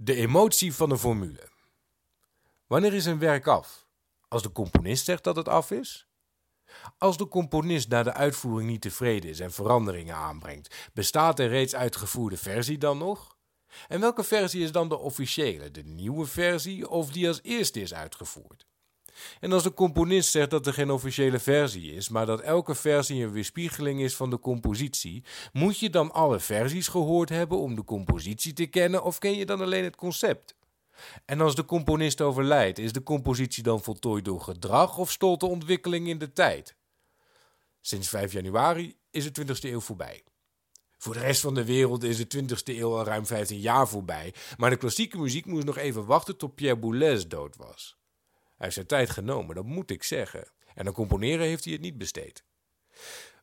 De emotie van een formule. Wanneer is een werk af? Als de componist zegt dat het af is? Als de componist na de uitvoering niet tevreden is en veranderingen aanbrengt, bestaat de reeds uitgevoerde versie dan nog? En welke versie is dan de officiële, de nieuwe versie of die als eerste is uitgevoerd? En als de componist zegt dat er geen officiële versie is, maar dat elke versie een weerspiegeling is van de compositie, moet je dan alle versies gehoord hebben om de compositie te kennen of ken je dan alleen het concept? En als de componist overlijdt, is de compositie dan voltooid door gedrag of stolt de ontwikkeling in de tijd? Sinds 5 januari is de 20e eeuw voorbij. Voor de rest van de wereld is de 20e eeuw al ruim 15 jaar voorbij, maar de klassieke muziek moest nog even wachten tot Pierre Boulez dood was. Hij heeft zijn tijd genomen, dat moet ik zeggen. En aan componeren heeft hij het niet besteed.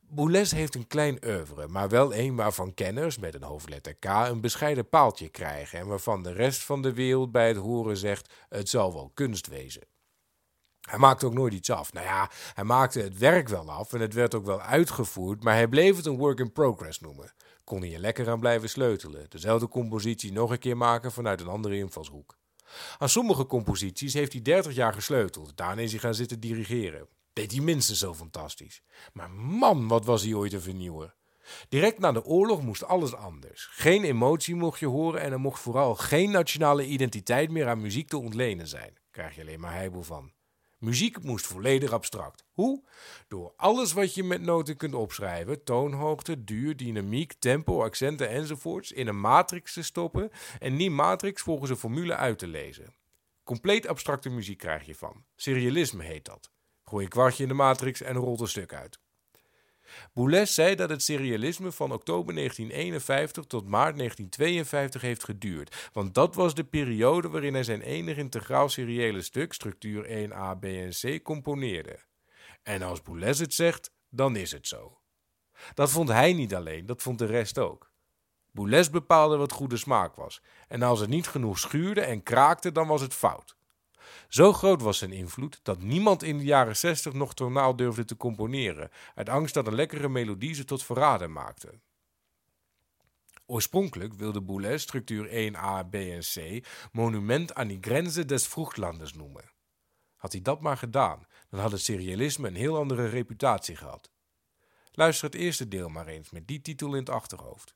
Boulez heeft een klein oeuvre, maar wel een waarvan kenners met een hoofdletter K een bescheiden paaltje krijgen en waarvan de rest van de wereld bij het horen zegt: het zal wel kunst wezen. Hij maakte ook nooit iets af. Nou ja, hij maakte het werk wel af en het werd ook wel uitgevoerd, maar hij bleef het een work in progress noemen. Kon hij er lekker aan blijven sleutelen, dezelfde compositie nog een keer maken vanuit een andere invalshoek. Aan sommige composities heeft hij 30 jaar gesleuteld. Daarna is hij gaan zitten dirigeren. Deed hij minstens zo fantastisch. Maar man, wat was hij ooit een vernieuwer. Direct na de oorlog moest alles anders. Geen emotie mocht je horen en er mocht vooral geen nationale identiteit meer aan muziek te ontlenen zijn. Krijg je alleen maar heibel van. Muziek moest volledig abstract. Hoe? Door alles wat je met noten kunt opschrijven, toonhoogte, duur, dynamiek, tempo, accenten enzovoorts, in een matrix te stoppen en die matrix volgens een formule uit te lezen. Compleet abstracte muziek krijg je van. Serialisme heet dat. Gooi een kwartje in de matrix en rolt een stuk uit. Boulez zei dat het serialisme van oktober 1951 tot maart 1952 heeft geduurd, want dat was de periode waarin hij zijn enig integraal seriële stuk, structuur 1a, b en c, componeerde. En als Boulez het zegt, dan is het zo. Dat vond hij niet alleen, dat vond de rest ook. Boulez bepaalde wat goede smaak was, en als het niet genoeg schuurde en kraakte, dan was het fout. Zo groot was zijn invloed dat niemand in de jaren 60 nog tonaal durfde te componeren, uit angst dat een lekkere melodie ze tot verrader maakte. Oorspronkelijk wilde Boulez structuur 1a, b en c monument aan die grenzen des vroeglanders noemen. Had hij dat maar gedaan, dan had het serialisme een heel andere reputatie gehad. Luister het eerste deel maar eens met die titel in het achterhoofd.